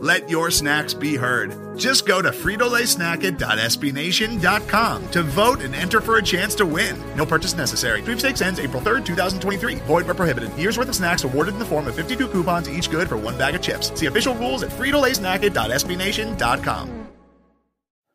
Let your snacks be heard. Just go to fritolaysnacket.sbnation.com to vote and enter for a chance to win. No purchase necessary. Sweepstakes ends April 3rd, 2023. Void where prohibited. Year's worth of snacks awarded in the form of 52 coupons, each good for one bag of chips. See official rules at fritolaysnacket.sbnation.com.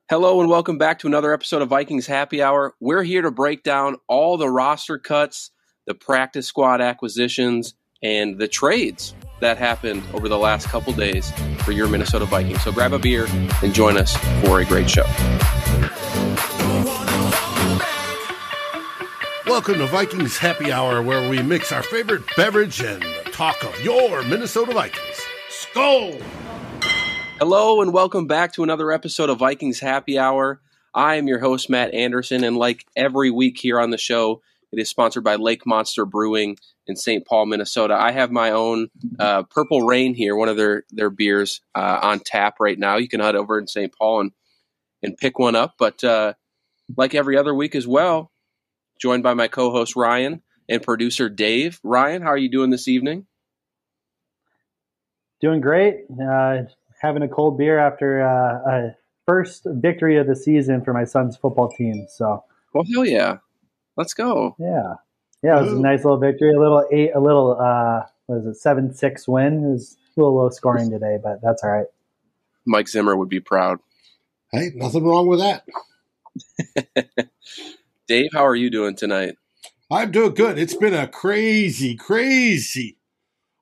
Hello and welcome back to another episode of Vikings Happy Hour. We're here to break down all the roster cuts, the practice squad acquisitions, and the trades that happened over the last couple days for your Minnesota Vikings. So grab a beer and join us for a great show. Welcome to Vikings Happy Hour, where we mix our favorite beverage and talk of your Minnesota Vikings. Skol! Hello and welcome back to another episode of Vikings Happy Hour. I am your host, Matt Anderson, and like every week here on the show, it is sponsored by Lake Monster Brewing in St. Paul, Minnesota. I have my own uh, Purple Rain here, one of their their beers uh, on tap right now. You can head over in St. Paul and and pick one up. But uh, like every other week as well, joined by my co-host Ryan and producer Dave. Ryan, how are you doing this evening? Doing great. Uh, having a cold beer after uh, a first victory of the season for my son's football team. So, well, hell yeah, let's go. Yeah. Yeah, it was a nice little victory. A little eight, a little uh, was it seven six win? It was a little low scoring today, but that's all right. Mike Zimmer would be proud. Hey, nothing wrong with that. Dave, how are you doing tonight? I'm doing good. It's been a crazy, crazy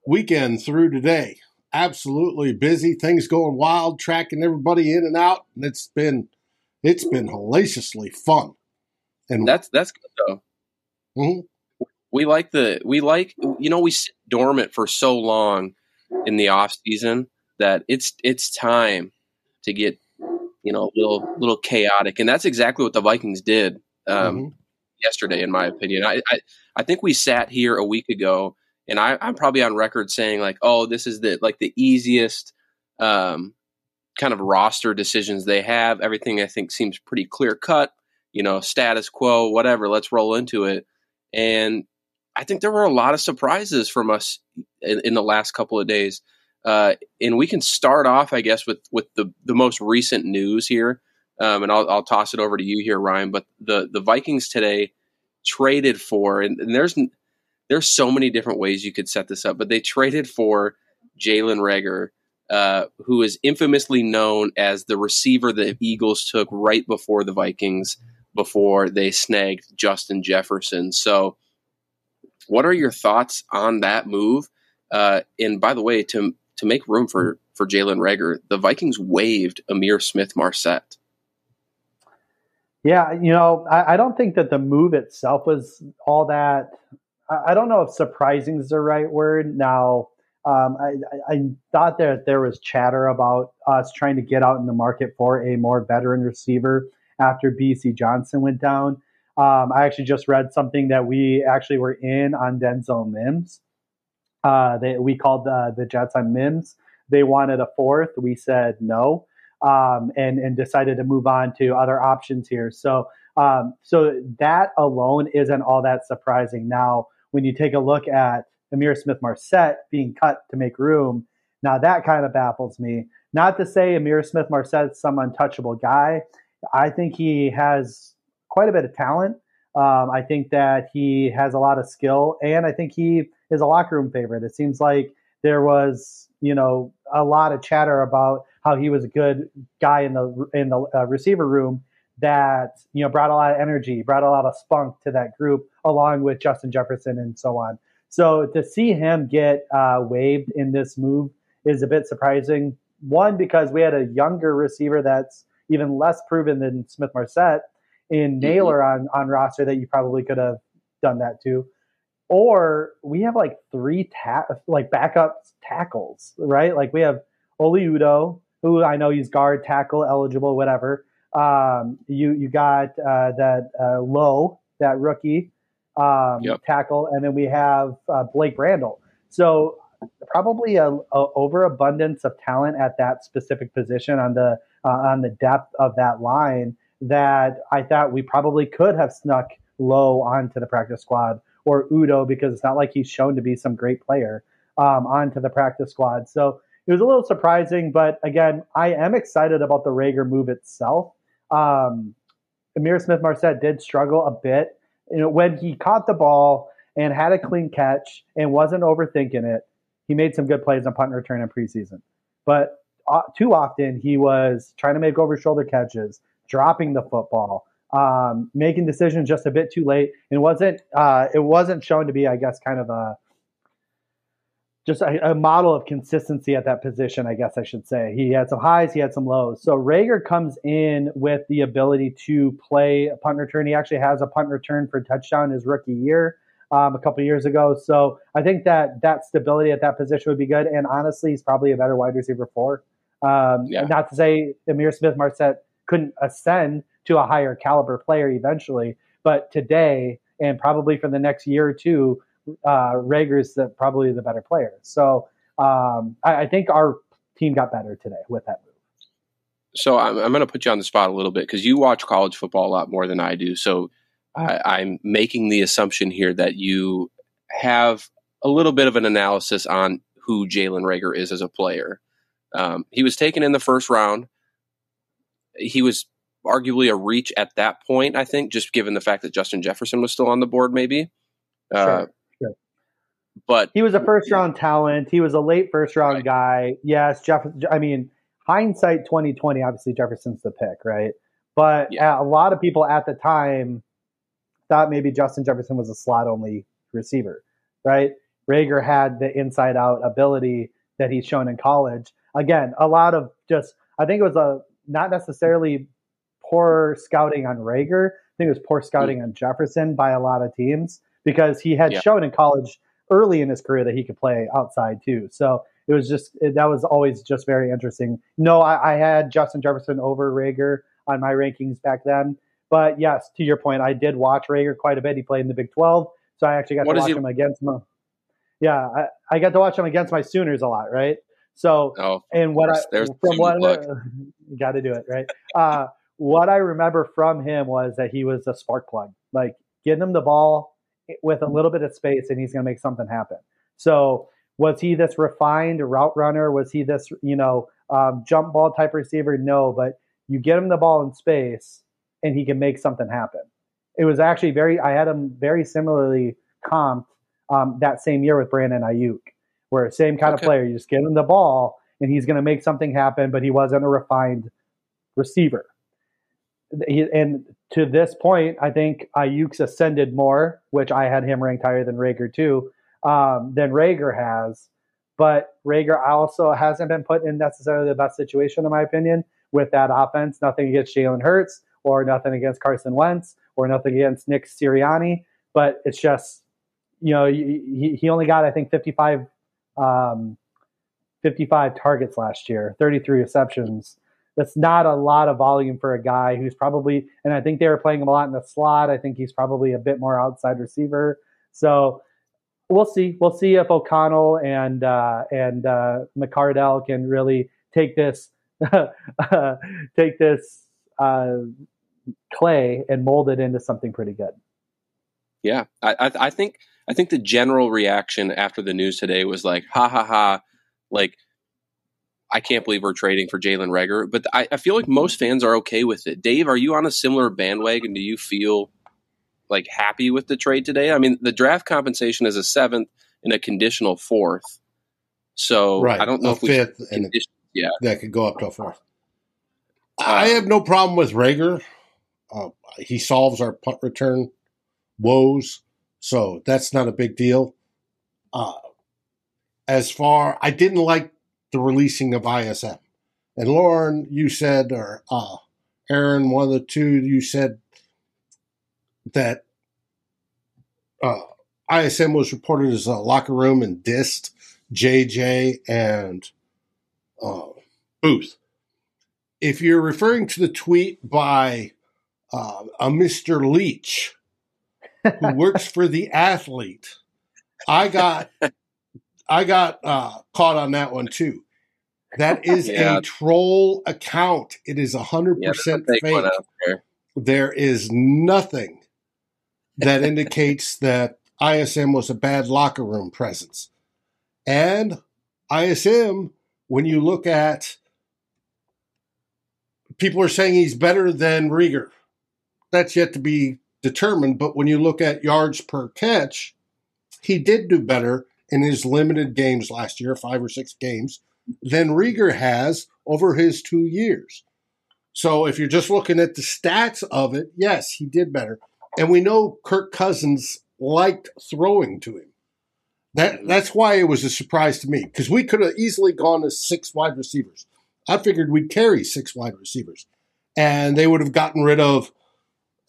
weekend through today. Absolutely busy. Things going wild, tracking everybody in and out, and it's been it's been hellaciously fun. And that's that's good though. Mm-hmm we like the we like you know we sit dormant for so long in the off season that it's it's time to get you know a little little chaotic. And that's exactly what the vikings did um, mm-hmm. yesterday in my opinion. I, I, I think we sat here a week ago and I, i'm probably on record saying like oh this is the like the easiest um, kind of roster decisions they have. Everything i think seems pretty clear cut you know status quo whatever let's roll into it. And I think there were a lot of surprises from us in, in the last couple of days. Uh, and we can start off, I guess, with with the the most recent news here. Um, and I'll, I'll toss it over to you here, Ryan. But the the Vikings today traded for, and, and there's there's so many different ways you could set this up, but they traded for Jalen Reagor, uh, who is infamously known as the receiver the Eagles took right before the Vikings, before they snagged Justin Jefferson. So what are your thoughts on that move? Uh, and by the way, to to make room for for Jalen Reagor, the Vikings waived Ihmir Smith-Marsette. Yeah, you know, I, I, don't think that the move itself was all that. I, I don't know if surprising is the right word. Now, um, I, I, thought that there was chatter about us trying to get out in the market for a more veteran receiver after Bisi Johnson went down. Um, I actually just read something that we actually were in on Denzel Mims. Uh, they, we called the, the Jets on Mims. They wanted a fourth. We said no, um, and and decided to move on to other options here. So um, so that alone isn't all that surprising. Now, when you take a look at Ihmir Smith-Marsette being cut to make room, now that kind of baffles me. Not to say Ihmir Smith-Marsette's some untouchable guy. I think he has quite a bit of talent. Um, I think that he has a lot of skill, and I think he is a locker room favorite. It seems like there was, you know, a lot of chatter about how he was a good guy in the in the uh, receiver room that you know brought a lot of energy, brought a lot of spunk to that group, along with Justin Jefferson and so on. So to see him get uh, waived in this move is a bit surprising. One because we had a younger receiver that's even less proven than Smith-Marsette in mm-hmm. On on roster that you probably could have done that too. Or we have like three ta- like backup tackles, right? Like we have Oli Udoh, who I know he's guard, tackle eligible, whatever. Um, you you got uh, that uh, Lowe, that rookie um, yep. tackle, and then we have uh, Blake Brandel. So probably a, a, overabundance of talent at that specific position on the uh, on the depth of that line that I thought we probably could have snuck Lowe onto the practice squad or Udoh because it's not like he's shown to be some great player um, onto the practice squad. So it was a little surprising, but again, I am excited about the Reagor move itself. Um, Ihmir Smith Marsette did struggle a bit. You know, when he caught the ball and had a clean catch and wasn't overthinking it, he made some good plays on punt return in preseason. But uh, too often he was trying to make over shoulder catches, dropping the football, um, making decisions just a bit too late. And it wasn't uh, it wasn't shown to be, I guess, kind of a just a, a, model of consistency at that position, I guess I should say. He had some highs, he had some lows. So Reagor comes in with the ability to play a punt return. He actually has a punt return for touchdown his rookie year um, a couple years ago. So I think that that stability at that position would be good. And honestly, he's probably a better wide receiver four. Um, yeah. Not to say Ihmir Smith Marsette couldn't ascend to a higher caliber player eventually, but today and probably for the next year or two, uh, Reagor's the, probably the better player. So um, I, I, think our team got better today with that move. So I'm, I'm going to put you on the spot a little bit because you watch college football a lot more than I do. So I, I'm making the assumption here that you have a little bit of an analysis on who Jalen Reagor is as a player. Um, he was taken in the first round. He was arguably a reach at that point, I think, just given the fact that Justin Jefferson was still on the board, maybe. Uh, sure. But he was a first round talent. He was a late first round right. guy. Yes, Jeff. I mean, hindsight twenty twenty. Obviously, Jefferson's the pick, right? But yeah. a lot of people at the time thought maybe Justin Jefferson was a slot only receiver, right? Reagor had the inside out ability that he's shown in college. Again, a lot of just I think it was a not necessarily poor scouting on Reagor. I think it was poor scouting on Jefferson by a lot of teams because he had yeah. shown in college early in his career that he could play outside too. So it was just it, that was always just very interesting. No, I, I, had Justin Jefferson over Reagor on my rankings back then, but yes, to your point, I did watch Reagor quite a bit. He played in the Big Twelve, so I actually got what to watch he... him against my. Yeah, I, I, got to watch him against my Sooners a lot, right? So, oh, and what I from what got to do it right. Uh, what I remember from him was that he was a spark plug, like getting him the ball with a little bit of space and he's going to make something happen. So was he this refined route runner? Was he this, you know, um, jump ball type receiver? No, but you get him the ball in space and he can make something happen. It was actually very, I had him very similarly comped um, that same year with Brandon Aiyuk, where same kind okay. of player, you just give him the ball and he's going to make something happen, but he wasn't a refined receiver. He, and to this point, I think Aiyuk's ascended more, which I had him ranked higher than Reagor too, um, than Reagor has. But Reagor also hasn't been put in necessarily the best situation, in my opinion, with that offense. Nothing against Jalen Hurts or nothing against Carson Wentz or nothing against Nick Sirianni. But it's just, you know, he, he only got, I think, 55, um, 55 targets last year, 33 receptions that's not a lot of volume for a guy who's probably, and I think they were playing him a lot in the slot. I think he's probably a bit more outside receiver. So we'll see. We'll see if O'Connell and uh, and uh, McCardell can really take this take this uh, clay and mold it into something pretty good. Yeah, I, I, I think I think the general reaction after the news today was like, ha ha ha, like I can't believe we're trading for Jalen Reagor. But I, I, feel like most fans are okay with it. Dave, are you on a similar bandwagon? Do you feel like happy with the trade today? I mean, the draft compensation is a seventh and a conditional fourth. So right. I don't know a if we fifth and yeah that could go up to a fourth. Uh, I have no problem with Reagor. Uh, he solves our punt return woes, so that's not a big deal. Uh, as far, I didn't like the releasing of ISM. And Lauren, you said, or uh, Aaron, one of the two, you said that uh, ISM was reported as a locker room and dissed JJ and uh, Booth. If you're referring to the tweet by uh, a Mr. Leach who works for the athlete, I got I got uh, caught on that one too. That is yeah. a troll account. It is hundred yeah, percent fake. There. there is nothing that indicates that ISM was a bad locker room presence. And ISM, when you look at people are saying he's better than Reagor. That's yet to be determined. But when you look at yards per catch, he did do better in his limited games last year, five or six games, than Reagor has over his two years. So if you're just looking at the stats of it, yes, he did better. And we know Kirk Cousins liked throwing to him. That that's why it was a surprise to me because we could have easily gone to six wide receivers. I figured we'd carry six wide receivers, and they would have gotten rid of,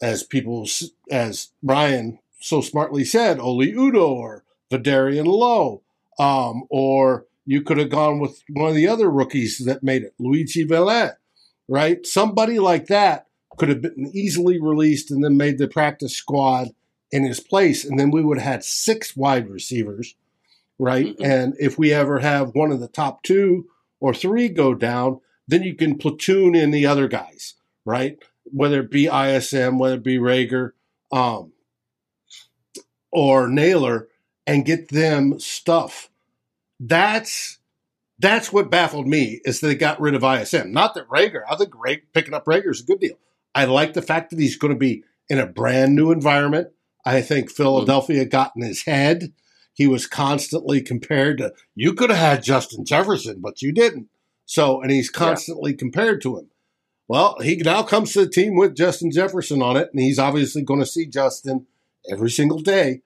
as people as Brian so smartly said, Oli Udoh or Vederian Lowe, um, or you could have gone with one of the other rookies that made it, Luiji Vilain, right? Somebody like that could have been easily released and then made the practice squad in his place, and then we would have had six wide receivers, right? Mm-hmm. And if we ever have one of the top two or three go down, then you can platoon in the other guys, right? Whether it be ISM, whether it be Reagor, um, or Nailor, and get them stuff. That's that's what baffled me is that they got rid of ISM. Not that Reagor, I think Reagor, picking up Reagor is a good deal. I like the fact that he's going to be in a brand new environment. I think Philadelphia got in his head. He was constantly compared to, you could have had Justin Jefferson, but you didn't. So, and he's constantly yeah. compared to him. Well, he now comes to the team with Justin Jefferson on it, and he's obviously going to see Justin every single day.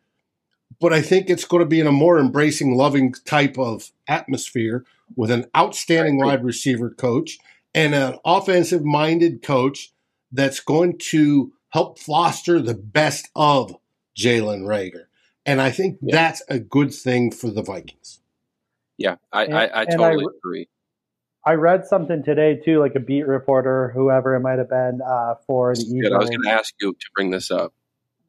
But I think it's going to be in a more embracing, loving type of atmosphere with an outstanding wide receiver coach and an offensive minded coach that's going to help foster the best of Jalen Reagor. And I think yeah. that's a good thing for the Vikings. Yeah, I, and, I, I totally I, agree. I read something today too, like a beat reporter, whoever it might have been, uh, for the Eagles. I was going to ask you to bring this up.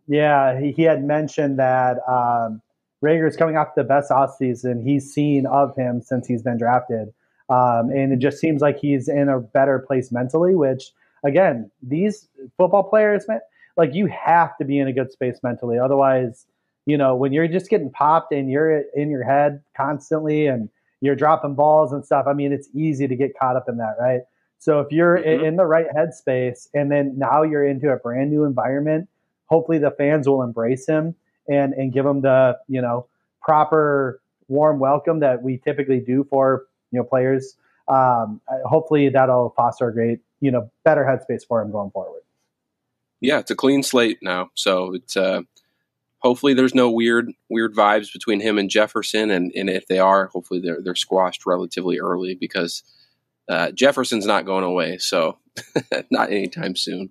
Yeah, he, he had mentioned that um, is coming off the best offseason he's seen of him since he's been drafted. Um, and it just seems like he's in a better place mentally, which, again, these football players, man, like you have to be in a good space mentally. Otherwise, you know, when you're just getting popped and you're in your head constantly and you're dropping balls and stuff, I mean, it's easy to get caught up in that, right? So if you're mm-hmm. in the right headspace and then now you're into a brand new environment, hopefully the fans will embrace him and and give him the, you know, proper warm welcome that we typically do for, you know, players. Um, hopefully that'll foster a great, you know, better headspace for him going forward yeah, it's a clean slate now. So it's uh, hopefully there's no weird weird vibes between him and Jefferson, and, and if they are, hopefully they're they're squashed relatively early because uh, Jefferson's not going away. So not anytime soon.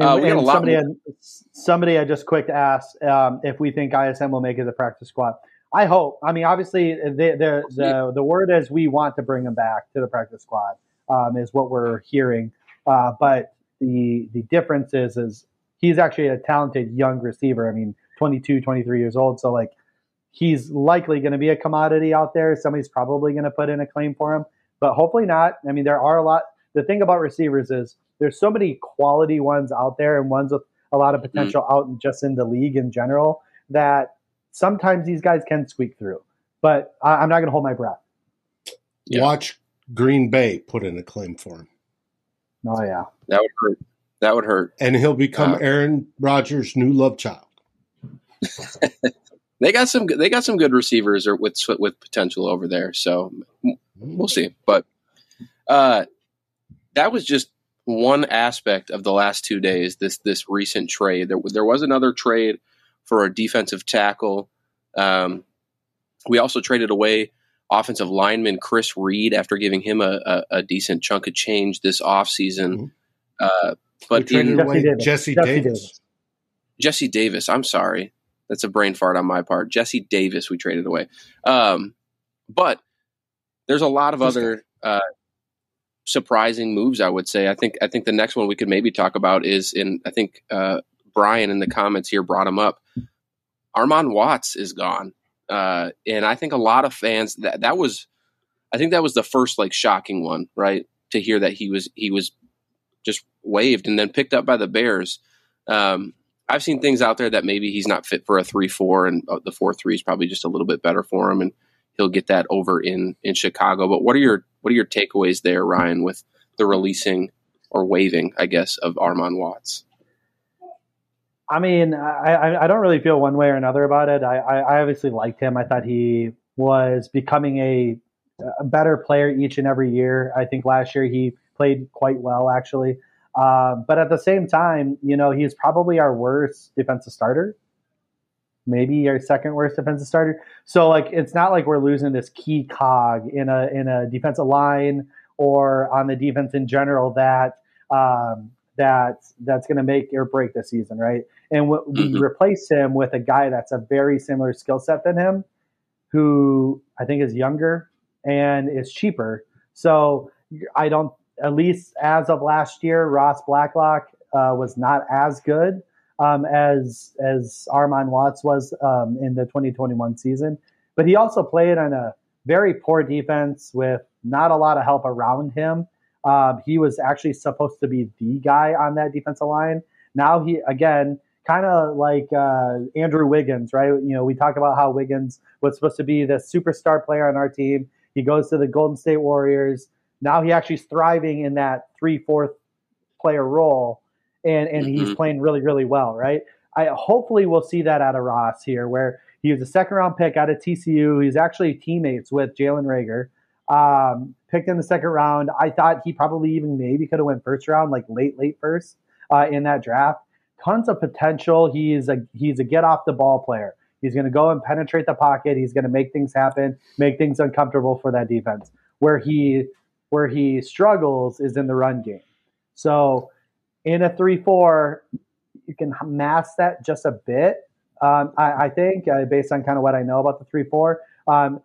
Uh, we got a lot. Somebody, had, somebody I just quick asked um, if we think ISM will make it the practice squad. I hope. I mean, obviously, the the the, the word is we want to bring him back to the practice squad um, is what we're hearing. Uh, but the the difference is is he's actually a talented young receiver. I mean, 22, 23 years old. So like he's likely going to be a commodity out there. Somebody's probably going to put in a claim for him, but hopefully not. I mean, there are a lot. The thing about receivers is there's so many quality ones out there and ones with a lot of mm-hmm. potential mm-hmm. out and just in the league in general that sometimes these guys can squeak through. But I, am not going to hold my breath. Yeah. Watch Green Bay put in a claim for him. Oh yeah, that would hurt. That would hurt. And he'll become uh, Aaron Rodgers' new love child. they got some. They got some good receivers or with with potential over there. So we'll see. But uh, that was just one aspect of the last two days. This this recent trade. There there was another trade for a defensive tackle. Um, we also traded away offensive lineman Chris Reed after giving him a, a, a decent chunk of change this offseason. Mm-hmm. Uh, but in, Jesse, Davis. Jesse, Jesse Davis. Jesse Davis. I'm sorry. That's a brain fart on my part. Jesse Davis, we traded away. Um, but there's a lot of other uh, surprising moves. I would say. I think I think the next one we could maybe talk about is in. I think uh, Brian in the comments here brought him up. Armon Watts is gone, uh, and I think a lot of fans that that was. I think that was the first like shocking one, right? To hear that he was he was just waived and then picked up by the Bears. Um, I've seen things out there that maybe he's not fit for a three four, and uh, the four three is probably just a little bit better for him, and he'll get that over in in Chicago. But what are your what are your takeaways there, Ryan, with the releasing or waiving, I guess, of Armon Watts? I mean, I, I don't really feel one way or another about it. I, I obviously liked him. I thought he was becoming a, a better player each and every year. I think last year he played quite well, actually. Uh, but at the same time, you know, he's probably our worst defensive starter, maybe our second worst defensive starter. So like, it's not like we're losing this key cog in a in a defensive line or on the defense in general that um, that that's going to make or break the season, right? And we mm-hmm. replace him with a guy that's a very similar skill set than him, who I think is younger and is cheaper. So I don't at least as of last year, Ross Blacklock uh, was not as good um, as as Armon Watts was um, in the 2021 season. But he also played on a very poor defense with not a lot of help around him. Um, he was actually supposed to be the guy on that defensive line. Now he again, kind of like uh, Andrew Wiggins, right? You know, we talk about how Wiggins was supposed to be the superstar player on our team. He goes to the Golden State Warriors. Now he actually is thriving in that three fourth player role, and and mm-hmm. he's playing really really well, right? I hopefully we'll see that out of Ross here, where he was a second round pick out of TCU. He's actually teammates with Jalen Reagor. Um, picked in the second round. I thought he probably even maybe could have went first round, like late late first uh, in that draft. Tons of potential. He's a he's a get off the ball player. He's going to go and penetrate the pocket. He's going to make things happen, make things uncomfortable for that defense. Where he where he struggles is in the run game. So in a 3 4, you can mask that just a bit. Um, I, I, think, uh, based on kind of what I know about the 3 4. Um,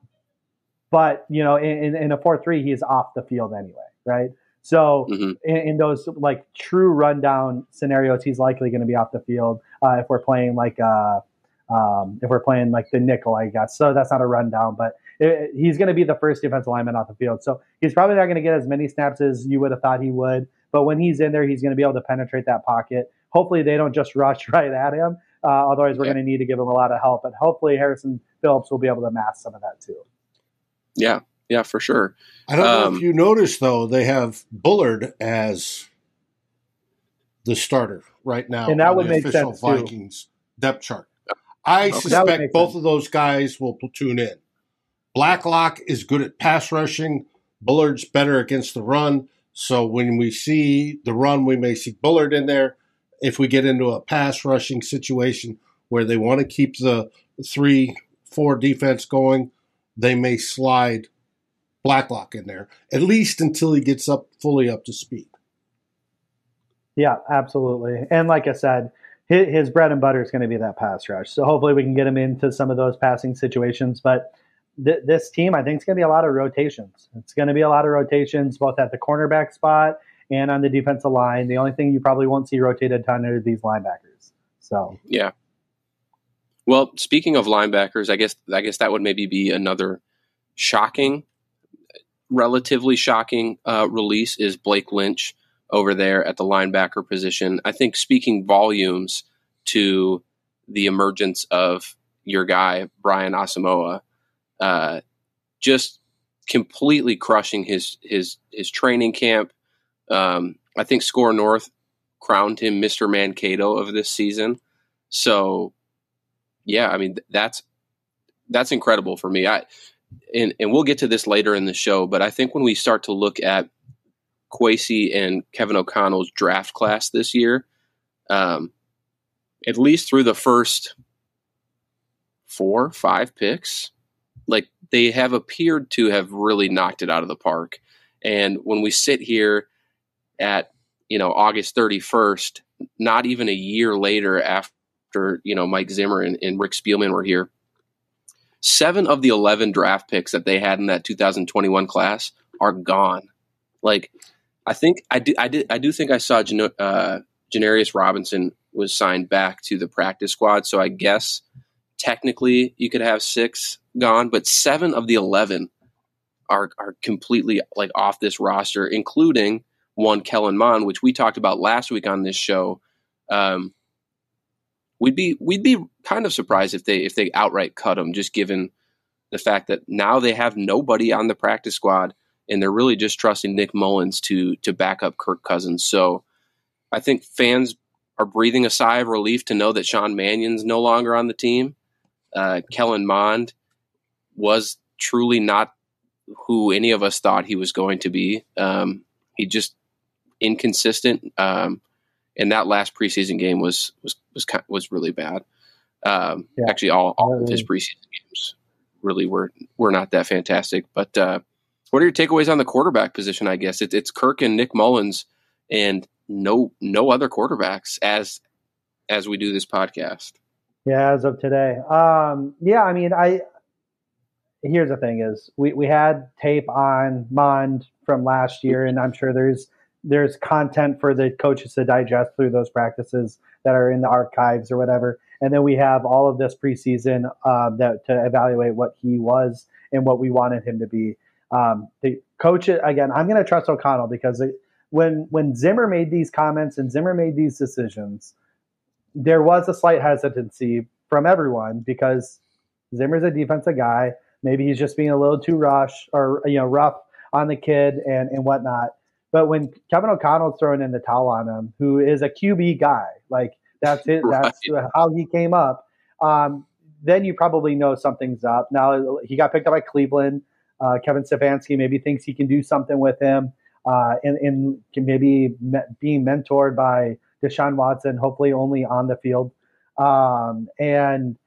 but, you know, in, in a 4 3, he's off the field anyway, right? So mm-hmm. in, in, those like true rundown scenarios, he's likely going to be off the field uh, if we're playing like uh, um, if we're playing like the nickel, I guess. So that's not a rundown, but it, he's going to be the first defensive lineman off the field. So he's probably not going to get as many snaps as you would have thought he would. But when he's in there, he's going to be able to penetrate that pocket. Hopefully, they don't just rush right at him. Uh, otherwise, we're yeah. going to need to give him a lot of help. But hopefully, Harrison Phillips will be able to mask some of that too. Yeah, yeah, for sure. I don't um, know if um, you noticed though, they have Bullard as the starter right now. And that would make sense Vikings too. depth chart. I okay. suspect both sense. of those guys will platoon in. Blacklock is good at pass rushing. Bullard's better against the run. So when we see the run, we may see Bullard in there. If we get into a pass rushing situation where they want to keep the three, four defense going, they may slide Blacklock in there, at least until he gets up fully up to speed. Yeah, absolutely. And like I said, his, his bread and butter is going to be that pass rush. So hopefully we can get him into some of those passing situations. But th- this team, I think, is going to be a lot of rotations. It's going to be a lot of rotations, both at the cornerback spot and on the defensive line. The only thing you probably won't see rotated a ton are these linebackers. So yeah. Well, speaking of linebackers, I guess I guess that would maybe be another shocking, relatively shocking uh, release is Blake Lynch over there at the linebacker position. I think speaking volumes to the emergence of your guy Brian Asamoah uh, just completely crushing his his his training camp. Um, I think SKOR North crowned him Mr. Mankato of this season. So, yeah, I mean that's that's incredible for me. I and and we'll get to this later in the show, but I think when we start to look at Kwesi and Kevin O'Connell's draft class this year, um, at least through the first four, five picks, like they have appeared to have really knocked it out of the park. And when we sit here at you know August 31st, not even a year later after you know Mike Zimmer and, and Rick Spielman were here, seven of the 11 draft picks that they had in that 2021 class are gone. Like, I think I do. I did. I do think I saw Jan- uh, Janarius Robinson was signed back to the practice squad. So I guess technically you could have six gone, but seven of the eleven are are completely like off this roster, including one Kellen Mond, which we talked about last week on this show. Um, we'd be we'd be kind of surprised if they if they outright cut him, just given the fact that now they have nobody on the practice squad and they're really just trusting Nick Mullens to to back up Kirk Cousins. So I think fans are breathing a sigh of relief to know that Sean Mannion's no longer on the team. Uh, Kellen Mond was truly not who any of us thought he was going to be. Um, he just inconsistent. Um, and that last preseason game was was was was really bad. Um, yeah. Actually, all, all of his preseason games really were were not that fantastic. But uh, what are your takeaways on the quarterback position? I guess it, it's Kirk and Nick Mullens, and no no other quarterbacks as as we do this podcast. Yeah, as of today. Um, yeah, I mean, I here's the thing: is we we had tape on Mond from last year, and I'm sure there's there's content for the coaches to digest through those practices that are in the archives or whatever. And then we have all of this preseason uh, that to evaluate what he was and what we wanted him to be. Um, the coach again, I'm going to trust O'Connell because it, when when Zimmer made these comments and Zimmer made these decisions, there was a slight hesitancy from everyone because Zimmer's a defensive guy. Maybe he's just being a little too rush or you know rough on the kid and and whatnot. But when Kevin O'Connell's throwing in the towel on him, who is a QB guy, like that's it, right. that's how he came up. Um, then you probably know something's up. Now he got picked up by Cleveland. Uh, Kevin Stefanski maybe thinks he can do something with him, uh, and, and can maybe me- being mentored by Deshaun Watson, hopefully only on the field. Um, and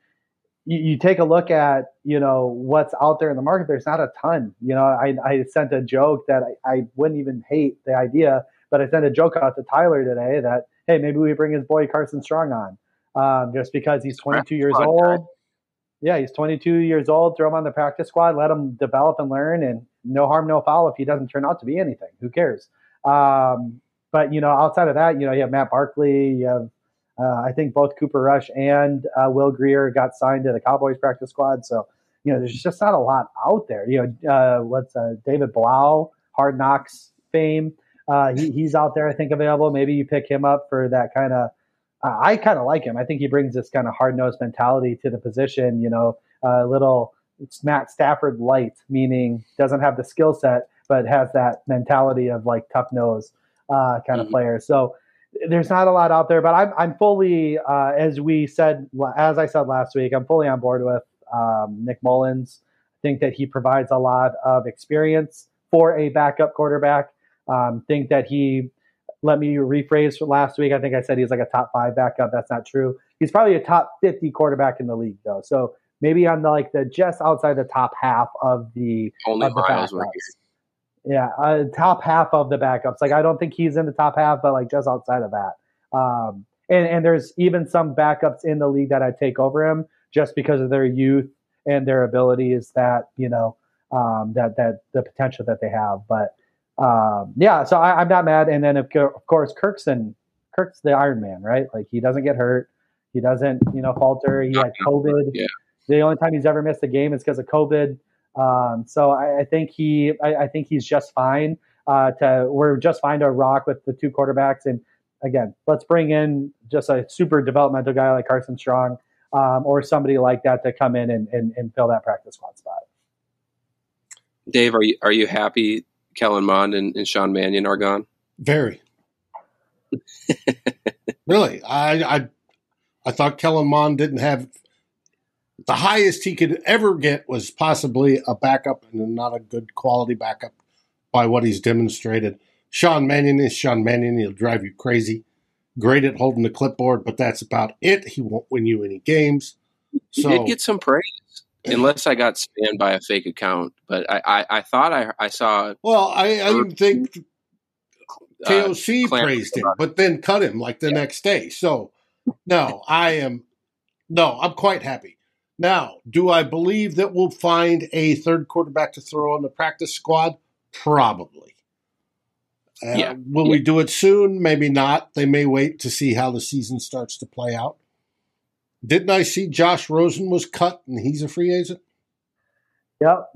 you, you, take a look at you know what's out there in the market. There's not a ton. You know, I, I sent a joke that I, I wouldn't even hate the idea, but I sent a joke out to Tyler today that hey, maybe we bring his boy Carson Strong on, um, just because he's 22 years old. Yeah, he's 22 years old. Throw him on the practice squad. Let him develop and learn, and no harm, no foul. If he doesn't turn out to be anything, who cares? Um, but you know, outside of that, you know, you have Matt Barkley, you have uh, I think both Cooper Rush and uh, Will Grier got signed to the Cowboys practice squad. So, you know, there's just not a lot out there. You know, uh, what's uh, David Blough, Hard Knocks fame. Uh, he, he's out there, I think, available. Maybe you pick him up for that kind of. I kind of like him. I think he brings this kind of hard nosed mentality to the position. You know, a little Matt Stafford light, meaning doesn't have the skill set, but has that mentality of like tough nose uh, kind of mm-hmm. player. So there's not a lot out there, but I'm I'm fully uh, as we said as I said last week, I'm fully on board with um, Nick Mullens. I think that he provides a lot of experience for a backup quarterback. Um, think that he let me rephrase last week. I think I said he's like a top five backup. That's not true. He's probably a top 50 quarterback in the league though. So maybe on the like the just outside the top half of the only of the Miles yeah, uh, top half of the backups. Like I don't think he's in the top half, but like just outside of that. Um, and and there's even some backups in the league that I take over him just because of their youth and their abilities that you know um, that that the potential that they have. But um, yeah, so I, am not mad. And then of, of course Kirkson, Kirk's the Iron Man, right? Like he doesn't get hurt, he doesn't you know falter. He had COVID. Yeah. The only time he's ever missed a game is because of COVID. Um, so I, I, think he, I, I, think he's just fine. Uh, to we're just fine to rock with the two quarterbacks, and again, let's bring in just a super developmental guy like Carson Strong, um, or somebody like that to come in and, and, and fill that practice squad spot. Dave, are you are you happy Kellen Mond and, and Sean Mannion are gone? Very. really, I, I I thought Kellen Mond didn't have the highest he could ever get was possibly a backup and not a good quality backup by what he's demonstrated. Sean Mannion is Sean Mannion. He'll drive you crazy. Great at holding the clipboard, but that's about it. He won't win you any games. He did get some praise, unless I got spammed by a fake account. But I, I, I thought I, I saw. Well, I, I think KOC uh, praised him, but then cut him like the yeah. next day. So, no, I am. No, I'm quite happy. Now, do I believe that we'll find a third quarterback to throw on the practice squad? Probably. Uh, yeah. Will yeah. we do it soon? Maybe not. They may wait to see how the season starts to play out. Didn't I see Josh Rosen was cut and he's a free agent? Yep.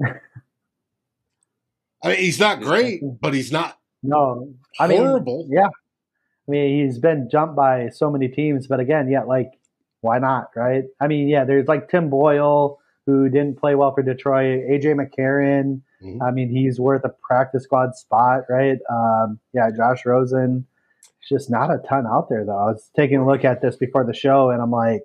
I mean, he's not great, but he's not no I horrible. Mean, yeah. I mean, he's been jumped by so many teams, but again, yeah, like why not, right? I mean, yeah, there's like Tim Boyle who didn't play well for Detroit, AJ McCarron. Mm-hmm. I mean, he's worth a practice squad spot, right? Um, yeah, Josh Rosen. It's Just not a ton out there, though. I was taking a look at this before the show, and I'm like,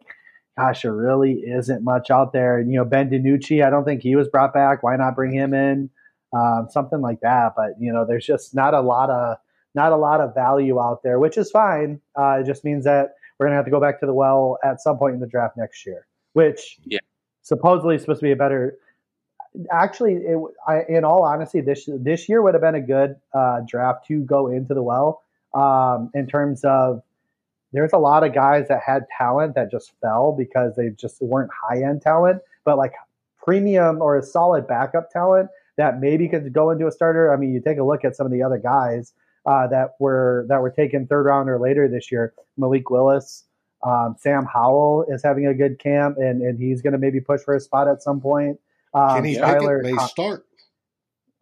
gosh, there really isn't much out there. And, you know, Ben DiNucci, I don't think he was brought back. Why not bring him in? Um, something like that. But you know, there's just not a lot of not a lot of value out there, which is fine. Uh, it just means that we're gonna have to go back to the well at some point in the draft next year, which yeah. supposedly is supposed to be a better. Actually, it, I, in all honesty, this this year would have been a good uh, draft to go into the well um, in terms of there's a lot of guys that had talent that just fell because they just weren't high end talent, but like premium or a solid backup talent that maybe could go into a starter. I mean, you take a look at some of the other guys uh, that were that were taken third round or later this year. Malik Willis, um, Sam Howell is having a good camp, and and he's going to maybe push for a spot at some point. Um, Kenny Skyler, Pickett may start.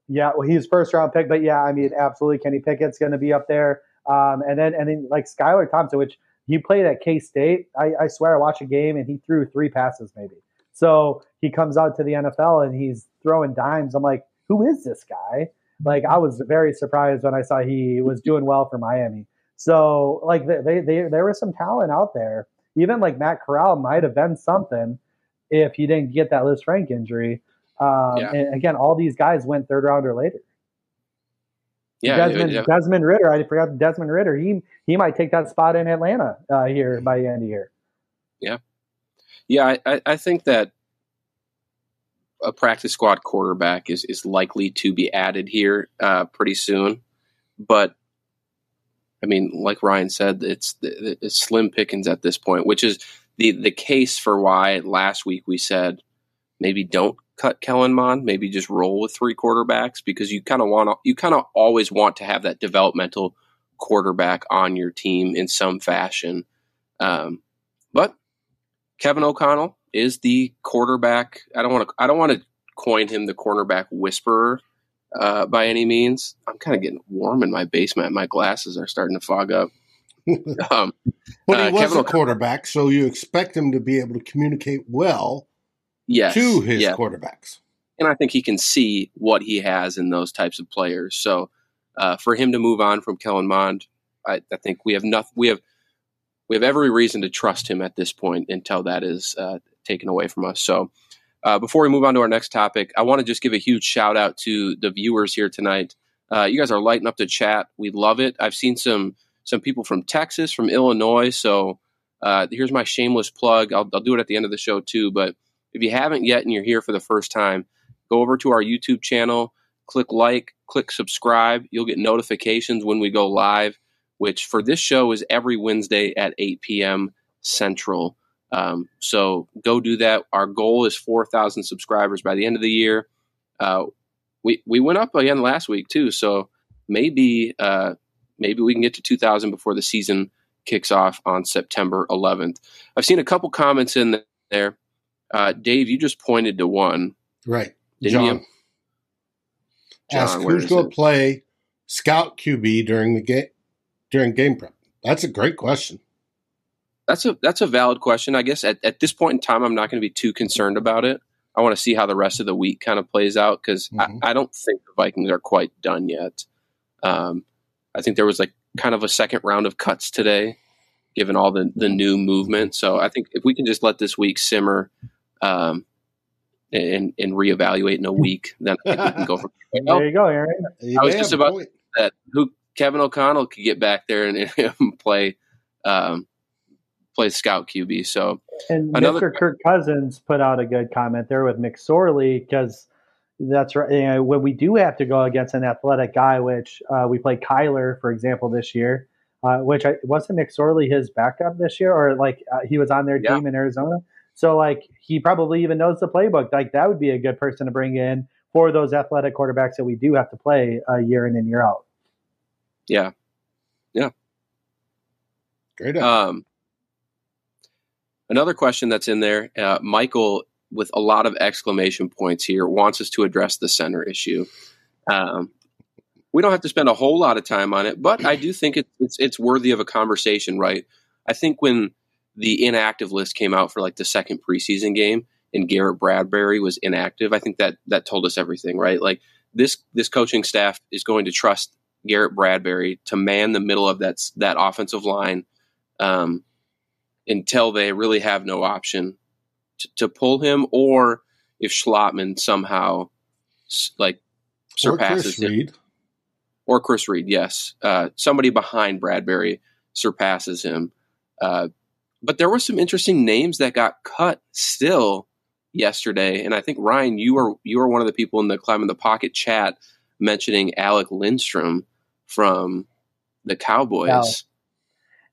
Yeah, well, he's first round pick, but yeah, I mean, absolutely, Kenny Pickett's going to be up there. Um, and then and then like Skylar Thompson, which he played at K State. I, I swear, I watched a game and he threw three passes maybe. So he comes out to the NFL and he's throwing dimes. I'm like, who is this guy? Like, I was very surprised when I saw he was doing well for Miami. So, like, they, they, there was some talent out there. Even like Matt Corral might have been something if he didn't get that Lisfranc injury. Um, yeah. And again, all these guys went third round or later. Yeah, Desmond, yeah. Desmond Ridder. I forgot Desmond Ridder. He he might take that spot in Atlanta uh, here by the end of the year. Yeah, yeah. I, I think that a practice squad quarterback is is likely to be added here uh, pretty soon, but I mean, like Ryan said, it's, it's slim pickings at this point, which is the the case for why last week we said maybe don't cut Kellen Mond, maybe just roll with three quarterbacks because you kind of want you kind of always want to have that developmental quarterback on your team in some fashion. Um, but Kevin O'Connell is the quarterback. I don't want to. I don't want to coin him the cornerback whisperer uh, by any means. I'm kind of getting warm in my basement. My glasses are starting to fog up. Um, but he uh, was Kevin a quarterback, so you expect him to be able to communicate well yes, to his yes. quarterbacks. And I think he can see what he has in those types of players. So uh, for him to move on from Kellen Mond, I, I, think we have nothing. We have we have every reason to trust him at this point until that is uh, taken away from us. So, uh, before we move on to our next topic, I want to just give a huge shout out to the viewers here tonight. Uh, you guys are lighting up the chat. We love it. I've seen some some people from Texas, from Illinois. So uh, here's my shameless plug. I'll, I'll do it at the end of the show too. But if you haven't yet and you're here for the first time, go over to our YouTube channel, click like, click subscribe. You'll get notifications when we go live, which for this show is every Wednesday at 8 p.m. Central. Um, so go do that. Our goal is 4,000 subscribers by the end of the year. Uh, we we went up again last week too, so maybe uh, maybe we can get to 2,000 before the season kicks off on September 11th. I've seen a couple comments in there. Uh, Dave, you just pointed to one, right? John. You? John, Ask who's going to play scout QB during the game during game prep. That's a great question. That's a that's a valid question. I guess at, at this point in time, I'm not going to be too concerned about it. I want to see how the rest of the week kind of plays out because mm-hmm. I, I, don't think the Vikings are quite done yet. Um, I think there was like kind of a second round of cuts today, given all the the new movement. So I think if we can just let this week simmer, um, and and reevaluate in a week, then I think we can go from there. there you go, Aaron. I was just about that. Who Kevin O'Connell could get back there and, and play um, plays scout QB. So and another, Mr. Kirk Cousins put out a good comment there with McSorley because that's right. You know, when we do have to go against an athletic guy, which uh, we played Kyler, for example, this year, uh, which I, wasn't McSorley his backup this year, or like uh, he was on their yeah. team in Arizona. So like he probably even knows the playbook. Like that would be a good person to bring in for those athletic quarterbacks that we do have to play uh, year in and year out. Yeah, yeah, great. Um, another question that's in there, uh, Michael, with a lot of exclamation points here, wants us to address the center issue. Um, we don't have to spend a whole lot of time on it, but I do think it, it's it's worthy of a conversation, right? I think when the inactive list came out for like the second preseason game and Garrett Bradbury was inactive, I think that that told us everything, right? Like this this coaching staff is going to trust Garrett Bradbury to man the middle of that that offensive line um, until they really have no option to, to, pull him, or if Schlottmann somehow like surpasses or him, or Chris Reed, yes, uh, somebody behind Bradbury surpasses him. Uh, but there were some interesting names that got cut still yesterday, and I think Ryan, you are you are one of the people in the climb in the pocket chat mentioning Alec Lindstrom from the Cowboys. I,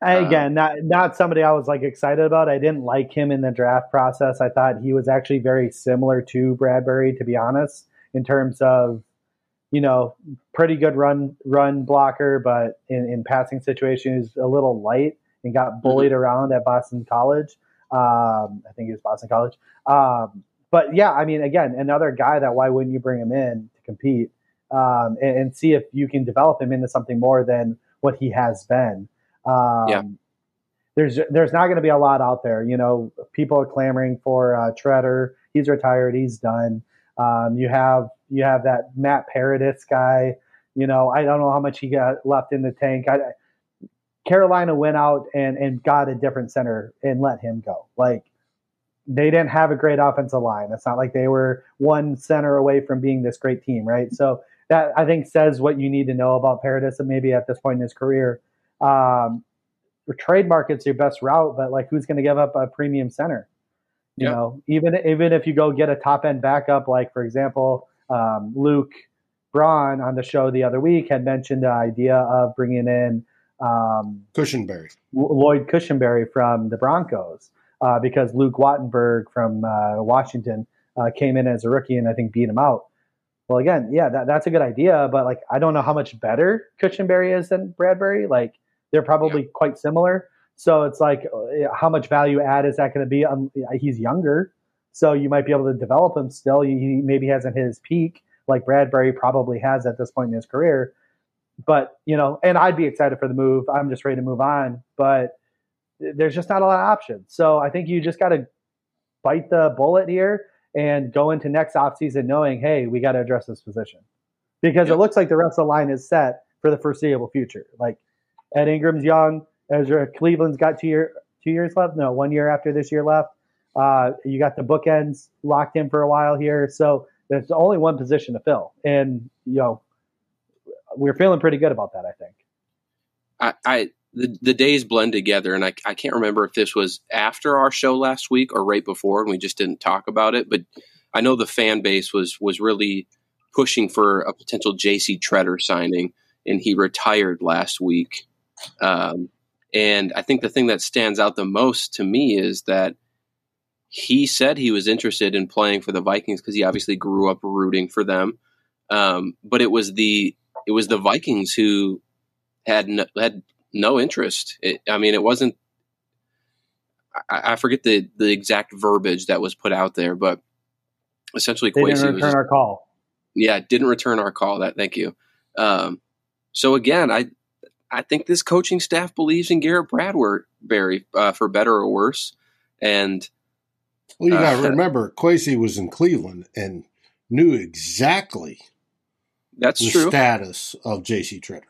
uh, again, not not somebody I was like excited about. I didn't like him in the draft process. I thought he was actually very similar to Bradbury, to be honest, in terms of you know pretty good run run blocker, but in, in passing situations a little light and got mm-hmm. bullied mm-hmm. around at Boston College. Um, I think it was Boston College. Um, but yeah, I mean, again, another guy that why wouldn't you bring him in to compete um, and, and, see if you can develop him into something more than what he has been. Um, yeah. There's there's not going to be a lot out there. You know, people are clamoring for uh, Tretter. He's retired. He's done. Um, you have you have that Matt Paradis guy. You know, I don't know how much he got left in the tank. I, Carolina went out and and got a different center and let him go. Like they didn't have a great offensive line. It's not like they were one center away from being this great team, right? So that I think says what you need to know about Paradis and maybe at this point in his career. Um, trade market's your best route, but like who's going to give up a premium center? You yep. know, even even if you go get a top end backup, like for example, um, Luke Braun on the show the other week had mentioned the idea of bringing in um, Cushenberry, Lloyd Cushenberry from the Broncos, uh, because Luke Wattenberg from uh, Washington uh, came in as a rookie and I think beat him out. Well, again, yeah, that, that's a good idea, but like I don't know how much better Cushenberry is than Bradbury. Like they're probably yeah. quite similar. So it's like, uh, how much value add is that going to be? Um, he's younger, so you might be able to develop him still. He maybe hasn't hit his peak like Bradbury probably has at this point in his career. But you know, and I'd be excited for the move. I'm just ready to move on, but there's just not a lot of options. So I think you just got to bite the bullet here and go into next offseason knowing, hey, we got to address this position because yep. it looks like the rest of the line is set for the foreseeable future. Like Ed Ingram's young, Ezra Cleveland's got two year two years left. No, one year after this year left. Uh, you got the bookends locked in for a while here, so there's only one position to fill, and you know we're feeling pretty good about that. I think. I, I the, the days blend together, and I, I can't remember if this was after our show last week or right before, and we just didn't talk about it. But I know the fan base was was really pushing for a potential J.C. Tretter signing, and he retired last week. Um, and I think the thing that stands out the most to me is that he said he was interested in playing for the Vikings because he obviously grew up rooting for them. Um, but it was the it was the Vikings who had no, had no interest. It, I mean, it wasn't. I, I, forget the the exact verbiage that was put out there, but essentially, they didn't return our call. Yeah, didn't return our call. That thank you. Um, so again, I I think this coaching staff believes in Garrett Bradbury uh, for better or worse, and well, you got to uh, remember, Kwesi was in Cleveland and knew exactly that's the true. status of J.C. Tretter.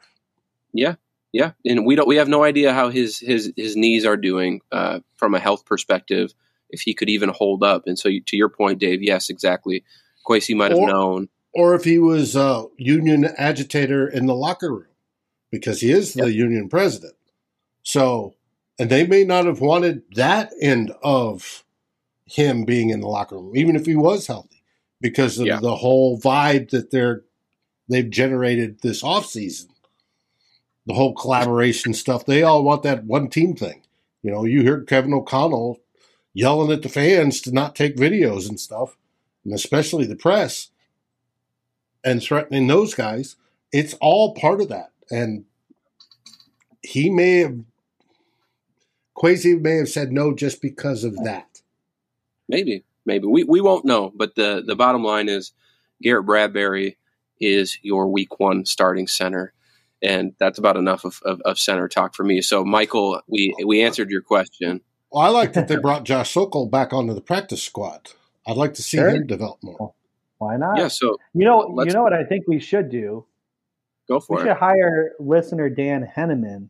Yeah, yeah, and we don't. We have no idea how his his his knees are doing uh, from a health perspective. If he could even hold up, and so you, to your point, Dave, yes, exactly. Kwesi might have known, or if he was a union agitator in the locker room, because he is the yep. union president. So, and they may not have wanted that end of him being in the locker room, even if he was healthy, because of yeah. the whole vibe that they're they've generated this offseason. The whole collaboration stuff. They all want that one team thing. You know, you heard Kevin O'Connell yelling at the fans to not take videos and stuff, and especially the press, and threatening those guys. It's all part of that. And he may have Kwesi may have said no just because of that. Maybe, maybe we we won't know. But the the bottom line is Garrett Bradbury is your Week One starting center, and that's about enough of, of, of center talk for me. So, Michael, we we answered your question. Well, I like that they brought Josh Sokol back onto the practice squad. I'd like to see sure. him develop more. Why not? Yeah. So you know, you know what I think we should do. Go for we it. We should hire listener Dan Henneman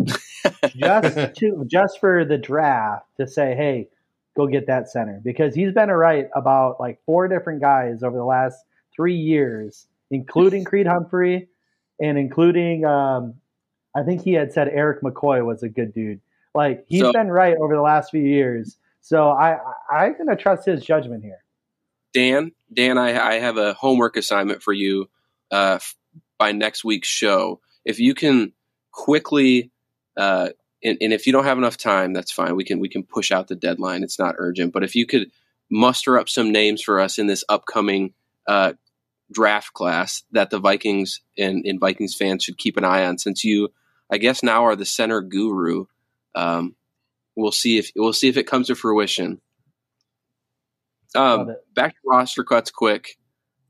just to just for the draft to say, hey, go get that center because he's been right about like four different guys over the last three years, including Creed Humphrey and including um, I think he had said Erik McCoy was a good dude. Like he's so, been right over the last few years. So I I'm gonna trust his judgment here. Dan, Dan, I, I have a homework assignment for you uh, by next week's show. If you can quickly, uh, and, and, if you don't have enough time, that's fine. We can we can push out the deadline. It's not urgent. But if you could muster up some names for us in this upcoming uh, draft class that the Vikings and, and, Vikings fans should keep an eye on, since you, I guess, now are the center guru. Um, we'll see if we'll see if it comes to fruition. Um, back to roster cuts quick.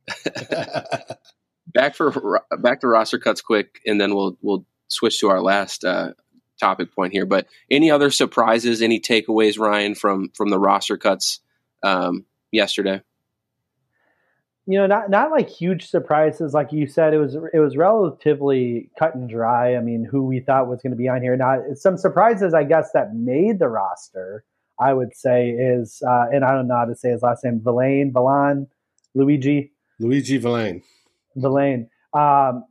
back for back to roster cuts quick, and then we'll we'll switch to our last uh, topic point here. But any other surprises, any takeaways, Ryan, from from the roster cuts um, yesterday? You know, not not like huge surprises, like you said. It was it was relatively cut and dry. I mean, who we thought was going to be on here. Now, some surprises, I guess, that made the roster. I would say is, uh, and I don't know how to say his last name, Villain, Villan, Luiji. Luiji Vilain. Villain. Um,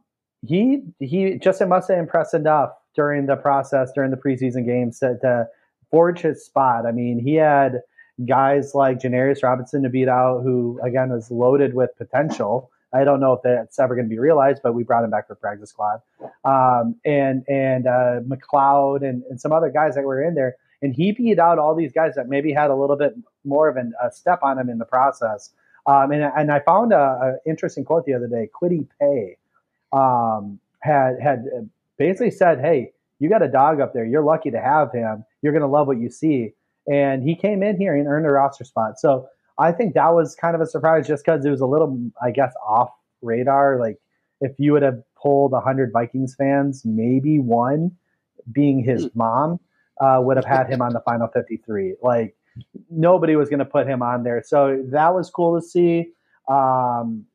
he he just must have impressed enough during the process during the preseason games to, to forge his spot. I mean, he had guys like Janarius Robinson to beat out, who again was loaded with potential. I don't know if that's ever going to be realized, but we brought him back for practice squad, um, and and uh, McLeod and, and some other guys that were in there and he beat out all these guys that maybe had a little bit more of an, a step on him in the process. Um, and, and I found a, a, interesting quote the other day. Kwity Paye um, had had basically said, "Hey, you got a dog up there. You're lucky to have him. You're going to love what you see." And he came in here and earned a roster spot. So I think that was kind of a surprise, just because it was a little, I guess, off radar. Like if you would have pulled hundred Vikings fans, maybe one being his hmm. mom uh, would have had him on the final 53. Like nobody was going to put him on there. So that was cool to see. Um,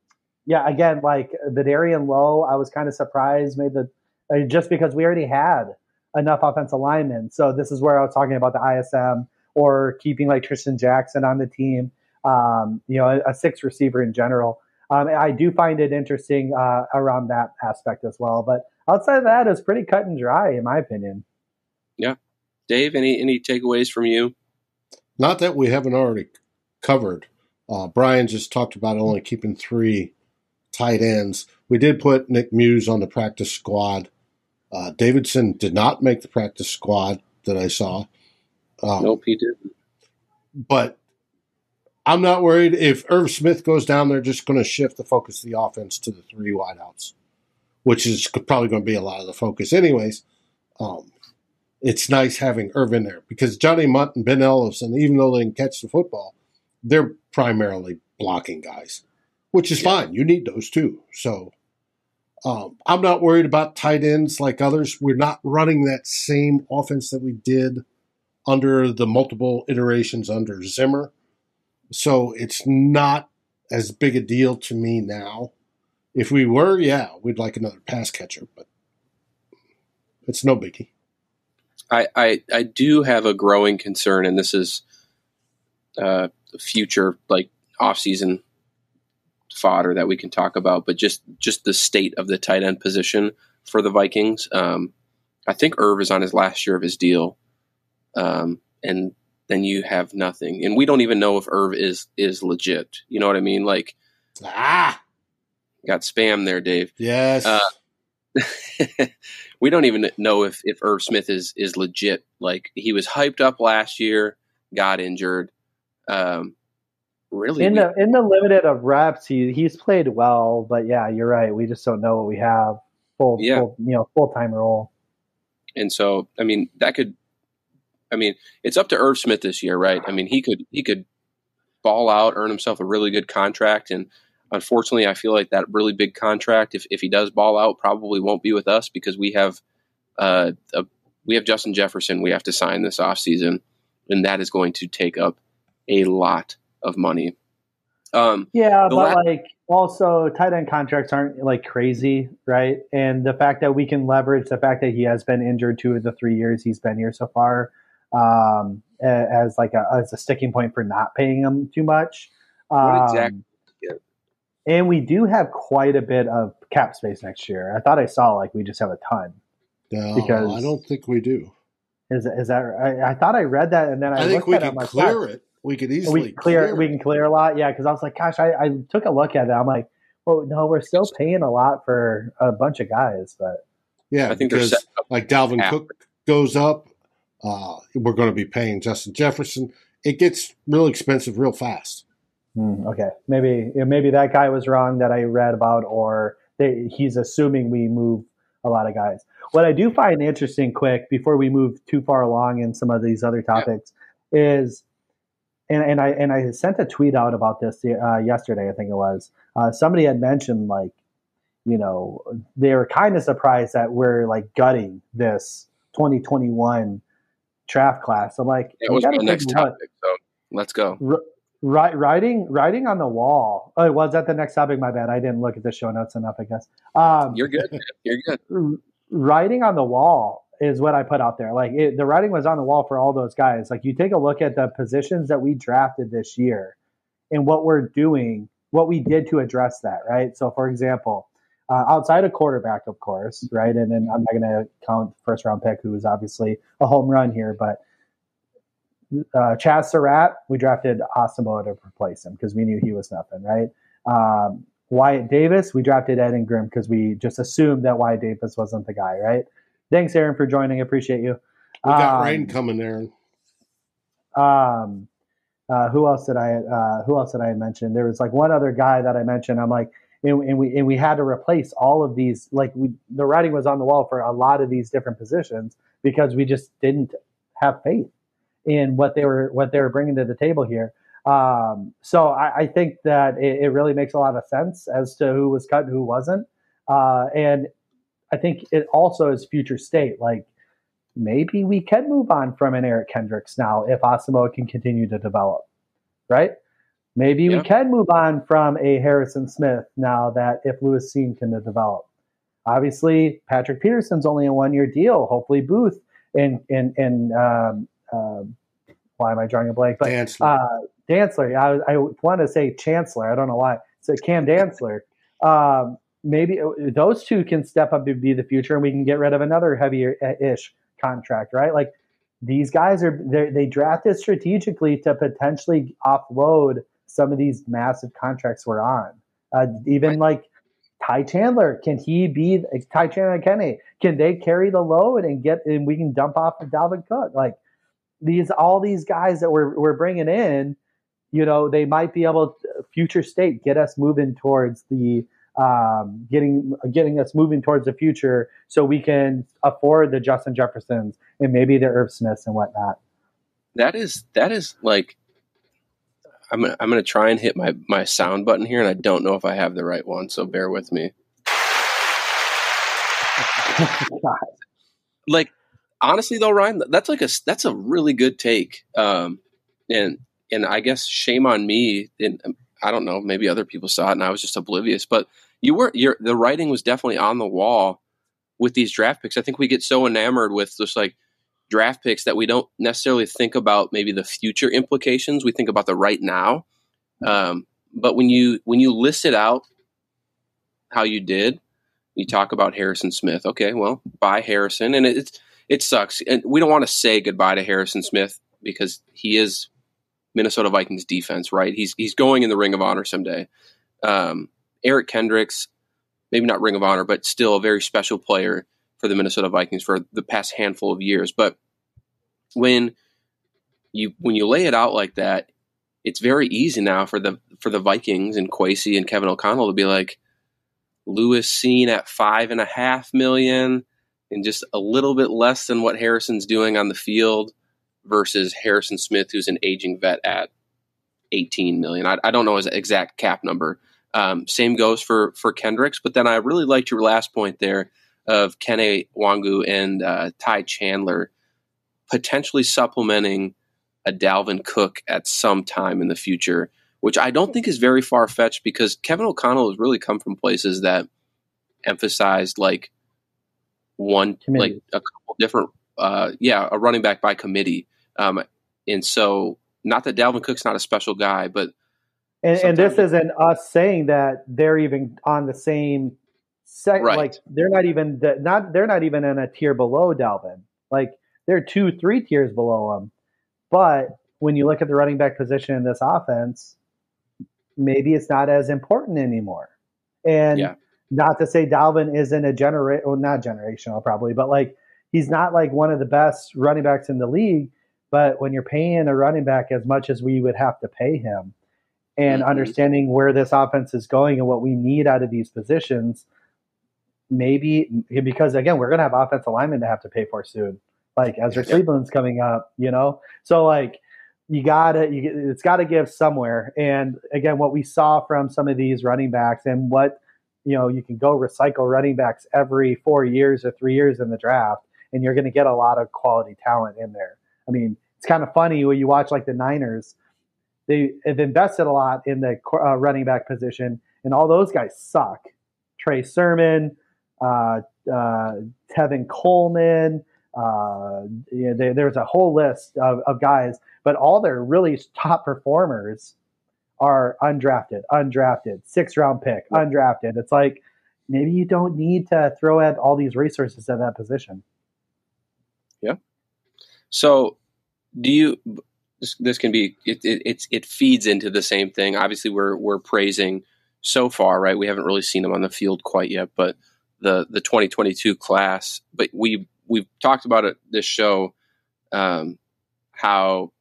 yeah, again, like Vederian Lowe, I was kind of surprised, made the uh, just because we already had enough offensive linemen. So this is where I was talking about the ISM or keeping like Trishton Jackson on the team. Um, you know, a, a six receiver in general. Um, I do find it interesting uh, around that aspect as well. But outside of that, it's pretty cut and dry, in my opinion. Yeah, Dave, any any takeaways from you? Not that we haven't already covered. Uh, Brian just talked about only keeping three tight ends. We did put Nick Muse on the practice squad. Uh, Davidson did not make the practice squad that I saw. Um, nope, he didn't. But I'm not worried if Irv Smith goes down. They're just going to shift the focus of the offense to the three wideouts, which is probably going to be a lot of the focus, anyways. Um, it's nice having Irvin there because Johnny Mundt and Ben Ellefson, even though they can catch the football, they're primarily blocking guys, which is yeah. fine. You need those too. So um, I'm not worried about tight ends like others. We're not running that same offense that we did under the multiple iterations under Zimmer. So it's not as big a deal to me now. If we were, yeah, we'd like another pass catcher, but it's no biggie. I, I, I do have a growing concern, and this is uh, future like offseason fodder that we can talk about, but just just the state of the tight end position for the Vikings. Um, I think Irv is on his last year of his deal, um, and then you have nothing, and we don't even know if Irv is is legit. You know what I mean? Like, ah, got spam there, Dave. Yes. Uh, we don't even know if if Irv Smith is is legit. Like he was hyped up last year, got injured. Um, really, in we, the in the limited of reps, he he's played well. But yeah, you're right. We just don't know what we have full, yeah. full you know full time role. and so I mean that could, I mean it's up to Irv Smith this year, right? I mean he could he could ball out, earn himself a really good contract, and unfortunately, I feel like that really big contract, if if he does ball out, probably won't be with us because we have uh, a, we have Justin Jefferson we have to sign this offseason, and that is going to take up a lot of money. Um, yeah, but last- like also tight end contracts aren't like crazy, right? And the fact that we can leverage the fact that he has been injured two of the three years he's been here so far um, as like a as a sticking point for not paying him too much. Um, exactly? And we do have quite a bit of cap space next year. I thought I saw like we just have a ton. No, because I don't think we do. Is is that? I, I thought I read that, and then I, I think we can clear it. We could easily we clear, clear we can clear a lot. Yeah, because I was like, gosh, I, I took a look at it. I'm like, well, no, we're still paying a lot for a bunch of guys, but yeah, I think because like Dalvin Cook goes up, uh, we're going to be paying Justin Jefferson. It gets real expensive real fast. Mm, okay, maybe maybe that guy was wrong that I read about, or they, he's assuming we move a lot of guys. What I do find interesting, quick before we move too far along in some of these other topics, is and, and I and I sent a tweet out about this uh, yesterday. I think it was uh, somebody had mentioned like, you know, they were kind of surprised that we're like gutting this 2021 draft class. I'm like, it was the next topic, so let's go. R- writing writing on the wall. Oh, was that the next topic? My bad. I didn't look at the show notes enough. I guess. Um, You're good. You're good. Writing on the wall is what I put out there. Like it, the writing was on the wall for all those guys. Like you take a look at the positions that we drafted this year and what we're doing, what we did to address that, right? So, for example, uh, outside of quarterback, of course, right? And then I'm not going to count first round pick, who is obviously a home run here, but uh, Chazz Surratt, we drafted Asamoah to replace him because we knew he was nothing, right? Um, Wyatt Davis, we drafted Ed and Ingram because we just assumed that Wyatt Davis wasn't the guy, right? Thanks, Aaron, for joining. Appreciate you. We got um, rain coming, Aaron. Um, uh, who else did I? Uh, who else did I mention? There was like one other guy that I mentioned. I'm like, and, and, we and we had to replace all of these. Like we, the writing was on the wall for a lot of these different positions because we just didn't have faith in what they were what they were bringing to the table here. Um, so I, I, think that it, it, really makes a lot of sense as to who was cut and who wasn't. Uh, and I think it also is future state. Like maybe we can move on from an Eric Kendricks now if Asamoah can continue to develop, right? Maybe yeah. we can move on from a Harrison Smith now that if Lewis Cine can develop. Obviously, Patrick Peterson's only a one year deal. Hopefully, Booth and and and um, um, why am I drawing a blank? But Dantzler. Uh, Dantzler. I, I want to say Chancellor. I don't know why. So Cam Dantzler. Um, maybe uh, those two can step up to be the future and we can get rid of another heavier ish contract, right? Like these guys are they drafted strategically to potentially offload some of these massive contracts we're on. Uh, even like Ty Chandler, can he be Ty Chandler and Kenny? Can they carry the load and get and we can dump off of Dalvin Cook? Like these all these guys that we're we're bringing in, you know, they might be able to, future state get us moving towards the um, getting getting us moving towards the future, so we can afford the Justin Jeffersons and maybe the Irv Smiths and whatnot. That is that is like I'm gonna, I'm gonna try and hit my my sound button here, and I don't know if I have the right one, so bear with me. like honestly though, Ryan, that's like a that's a really good take, um, and and I guess shame on me. And I don't know, maybe other people saw it, and I was just oblivious. But you were your the writing was definitely on the wall with these draft picks. I think we get so enamored with just like draft picks that we don't necessarily think about maybe the future implications. We think about the right now. Um, but when you when you list it out how you did, you talk about Harrison Smith. Okay, well, buy Harrison, and it it sucks, and we don't want to say goodbye to Harrison Smith because he is Minnesota Vikings defense, right? He's he's going in the Ring of Honor someday. Um, Eric Kendricks, maybe not Ring of Honor, but still a very special player for the Minnesota Vikings for the past handful of years. But when you when you lay it out like that, it's very easy now for the for the Vikings and Kwesi and Kevin O'Connell to be like Lewis Cine at five and a half million, and just a little bit less than what Harrison's doing on the field versus Harrison Smith, who's an aging vet at 18 million. I, I don't know his exact cap number. Um, same goes for for Kendricks, but then I really liked your last point there of Kene Nwangwu and uh, Ty Chandler potentially supplementing a Dalvin Cook at some time in the future, which I don't think is very far fetched because Kevin O'Connell has really come from places that emphasized like one committee. like a couple different uh, yeah a running back by committee. Um, and so not that Dalvin Cook's not a special guy but and, and this isn't us saying that they're even on the same set right. like they're not even the, not they're not even in a tier below Dalvin. Like they're two three tiers below him. But when you look at the running back position in this offense maybe it's not as important anymore. And yeah not to say Dalvin isn't a generate, well, not generational probably, but like he's not like one of the best running backs in the league. But when you're paying a running back as much as we would have to pay him, and mm-hmm. understanding where this offense is going and what we need out of these positions, maybe because again we're going to have offensive linemen to have to pay for soon. Like Ezra Cleveland's coming up, you know, so like you gotta you, it's got to give somewhere. And again, what we saw from some of these running backs and what you know you can go recycle running backs every four years or three years in the draft, and you're going to get a lot of quality talent in there. I mean, it's kind of funny when you watch like the Niners. They have invested a lot in the uh, running back position, and all those guys suck. Trey Sermon, uh, uh, Tevin Coleman. Uh, they, there's a whole list of, of guys, but all their really top performers are undrafted, undrafted, six round pick, undrafted. It's like maybe you don't need to throw at all these resources at that position. Yeah. So, do you? This, this can be it, it. It's it feeds into the same thing. Obviously, we're we're praising so far, right? We haven't really seen them on the field quite yet, but the the 2022 class. But we we've talked about it this show. Um, how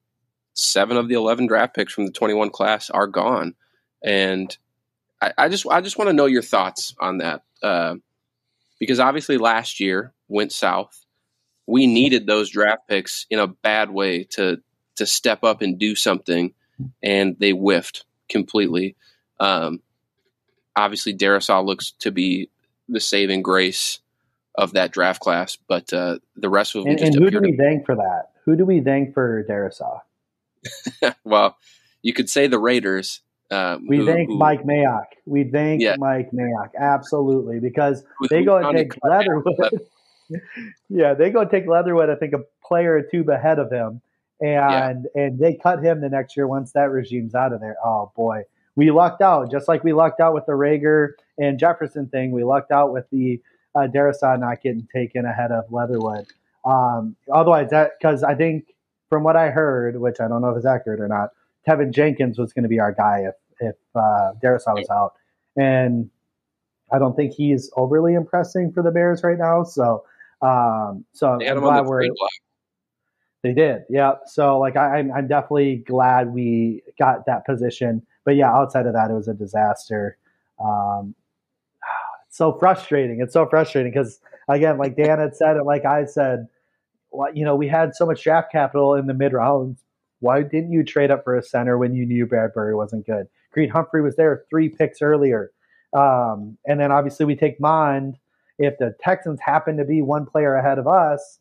seven of the 11 draft picks from the 21 class are gone. And I, I just, I just want to know your thoughts on that. Uh, because obviously last year went south. We needed those draft picks in a bad way to, to step up and do something. And they whiffed completely. Um, obviously Darrisaw looks to be the saving grace of that draft class, but uh, the rest of them. And, and who do we thank for that? Who do we thank for Darrisaw? well, you could say the Raiders. Um, we who, thank who, Mike Mayock. We thank yeah. Mike Mayock absolutely because who, they go and take Leatherwood. yeah, they go and take Leatherwood. I think a player or two ahead of him, and yeah. and they cut him the next year once that regime's out of there. Oh boy, we lucked out just like we lucked out with the Reagor and Jefferson thing. We lucked out with the uh, not getting taken ahead of Leatherwood. Um, otherwise, that because I think from what I heard, which I don't know if it's accurate or not, Teven Jenkins was going to be our guy if if uh, was out, and I don't think he's overly impressing for the Bears right now. So, um, so they I'm glad we're. They did, yeah. So, like, I, I'm I'm definitely glad we got that position. But yeah, outside of that, it was a disaster. Um, it's so frustrating. It's so frustrating because again, like Dan had said, and like I said, you know, we had so much draft capital in the mid rounds. Why didn't you trade up for a center when you knew Bradbury wasn't good? Creed Humphrey was there three picks earlier. Um, and then obviously we take Mond. If the Texans happen to be one player ahead of us,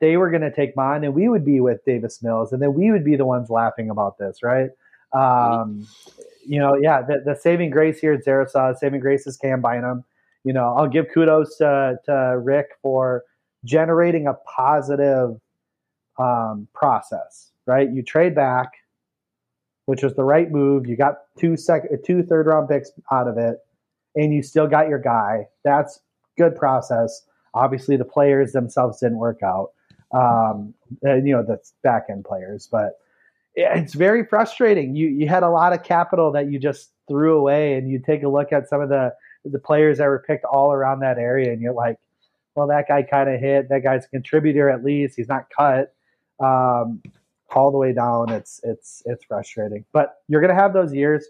they were going to take Mond and we would be with Davis Mills. And then we would be the ones laughing about this, right? Um, you know, yeah, the, the saving grace here at Darrisaw, saving grace is Cam Bynum. You know, I'll give kudos to, to Rick for – generating a positive um, process, right? You trade back, which was the right move. You got two second, two third round picks out of it, and you still got your guy. That's good process. Obviously, the players themselves didn't work out. Um, and, you know, the back end players, but it's very frustrating. You you had a lot of capital that you just threw away, and you take a look at some of the the players that were picked all around that area, and you're like, well, that guy kind of hit. That guy's a contributor at least. He's not cut um, all the way down. It's it's it's frustrating. But you're gonna have those years.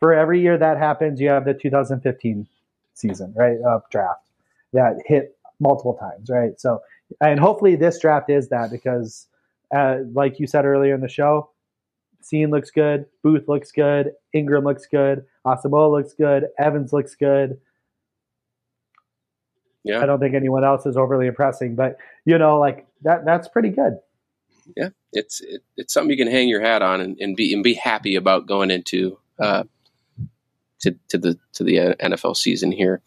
For every year that happens, you have the 2015 season, right? Of draft that hit multiple times, right? So, and hopefully this draft is that because, uh, like you said earlier in the show, Cine looks good, Booth looks good, Ingram looks good, Asamoah looks good, Evans looks good. Yeah. I don't think anyone else is overly impressing, but you know, like that that's pretty good. Yeah, it's it, it's something you can hang your hat on and, and be and be happy about going into uh, to to the to the NFL season here.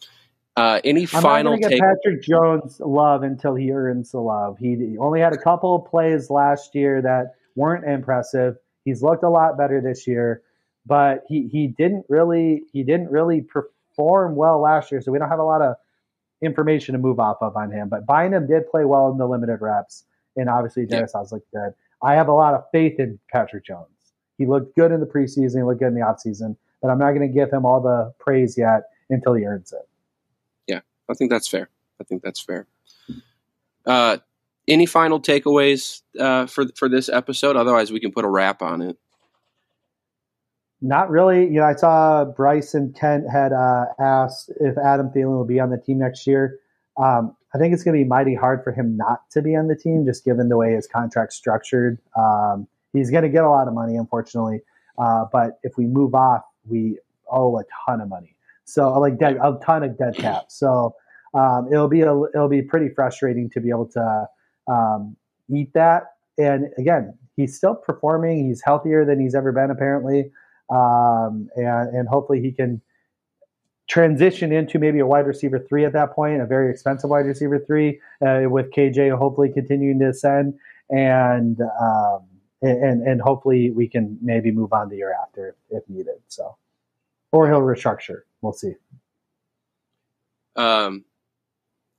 Uh, any I'm final not take? Patrick Jones love until he earns the love. He, only had a couple of plays last year that weren't impressive. He's looked a lot better this year, but he he didn't really he didn't really perform well last year. So we don't have a lot of information to move off of on him. But Bynum did play well in the limited reps, and obviously Dennis yeah. looked good. I have a lot of faith in Patrick Jones. He looked good in the preseason, he looked good in the offseason, but I'm not going to give him all the praise yet until he earns it. Yeah, I think that's fair. I think that's fair. Uh, any final takeaways uh, for for this episode? Otherwise, we can put a wrap on it. Not really. You know, I saw Bryce and Kent had uh, asked if Adam Thielen will be on the team next year. Um, I think it's going to be mighty hard for him not to be on the team, just given the way his contract's structured. Um, he's going to get a lot of money, unfortunately. Uh, but if we move off, we owe a ton of money. So, like dead, a ton of dead cap. So, um, it'll be a, it'll be pretty frustrating to be able to um, eat that. And again, he's still performing. He's healthier than he's ever been, apparently um, and and hopefully he can transition into maybe a wide receiver three at that point, a very expensive wide receiver three, uh, with KJ hopefully continuing to ascend, and um, and and hopefully we can maybe move on the year after if, if needed. So, or he'll restructure. We'll see. Um,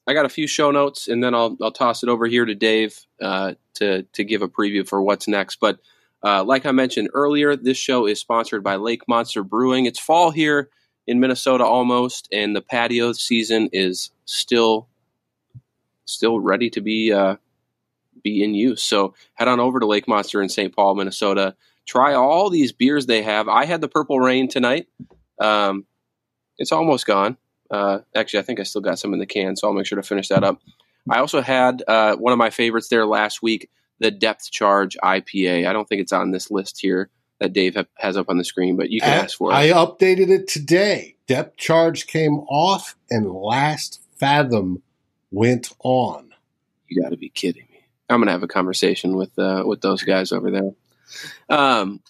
I got a few show notes, and then I'll I'll toss it over here to Dave uh, to to give a preview for what's next, but. Uh, like I mentioned earlier, this show is sponsored by Lake Monster Brewing. It's fall here in Minnesota almost, and the patio season is still still ready to be uh, be in use. So head on over to Lake Monster in St. Paul, Minnesota. Try all these beers they have. I had the Purple Rain tonight. Um, it's almost gone. Uh, actually, I think I still got some in the can, so I'll make sure to finish that up. I also had uh, one of my favorites there last week, the depth charge IPA. I don't think it's on this list here that Dave ha- has up on the screen, but you can ask for it. I updated it today. Depth charge came off and last fathom went on. You got to be kidding me. I'm going to have a conversation with uh, with those guys over there. Um,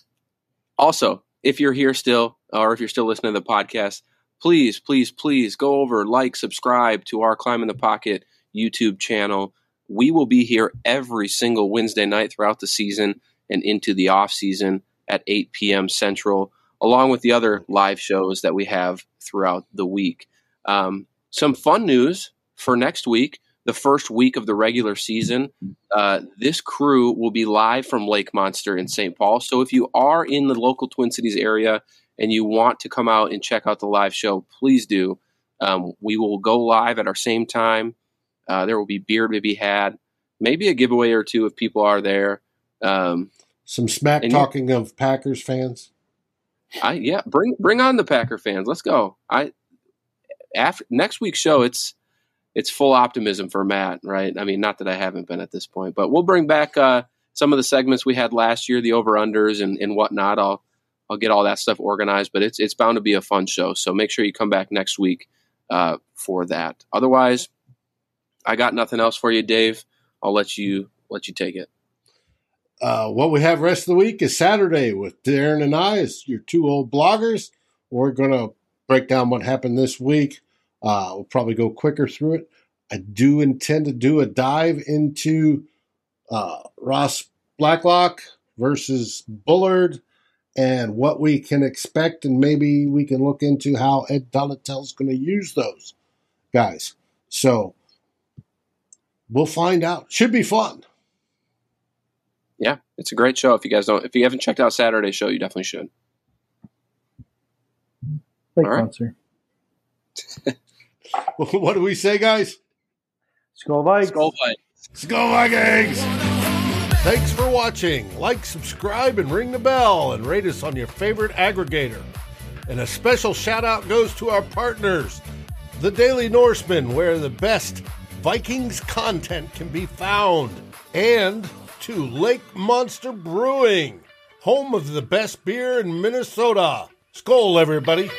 also, if you're here still, or if you're still listening to the podcast, please, please, please go over, like, subscribe to our Climb in the Pocket YouTube channel we will be here every single Wednesday night throughout the season and into the off season at 8 p.m. Central, along with the other live shows that we have throughout the week. Um, some fun news for next week, the first week of the regular season. Uh, this crew will be live from Lake Monster in St. Paul. So if you are in the local Twin Cities area and you want to come out and check out the live show, please do. Um, we will go live at our same time uh, there will be beer to be had, maybe a giveaway or two if people are there. Um, Some smack talking of Packers fans. I yeah, bring bring on the Packer fans. Let's go. I after next week's show, it's it's full optimism for Matt, right? I mean, not that I haven't been at this point, but we'll bring back uh, some of the segments we had last year, the over unders and, and whatnot. I'll I'll get all that stuff organized, but it's it's bound to be a fun show. So make sure you come back next week uh, for that. Otherwise, I got nothing else for you, Dave. I'll let you let you take it. Uh, what we have rest of the week is Saturday with Darren and I as your two old bloggers. We're going to break down what happened this week. Uh, we'll probably go quicker through it. I do intend to do a dive into uh, Ross Blacklock versus Bullard and what we can expect, and maybe we can look into how Ed Donatell's going to use those guys. So we'll find out. Should be fun. Yeah, it's a great show. If you guys don't, if you haven't checked out Saturday's show, you definitely should. Thank All right. what do we say, guys? Skol Vikings. Skol Vikings. Skol Vikings. Thanks for watching. Like, subscribe, and ring the bell, and rate us on your favorite aggregator. And a special shout out goes to our partners, the Daily Norseman, where the best Vikings content can be found. And to Lake Monster Brewing, home of the best beer in Minnesota. Skol, everybody.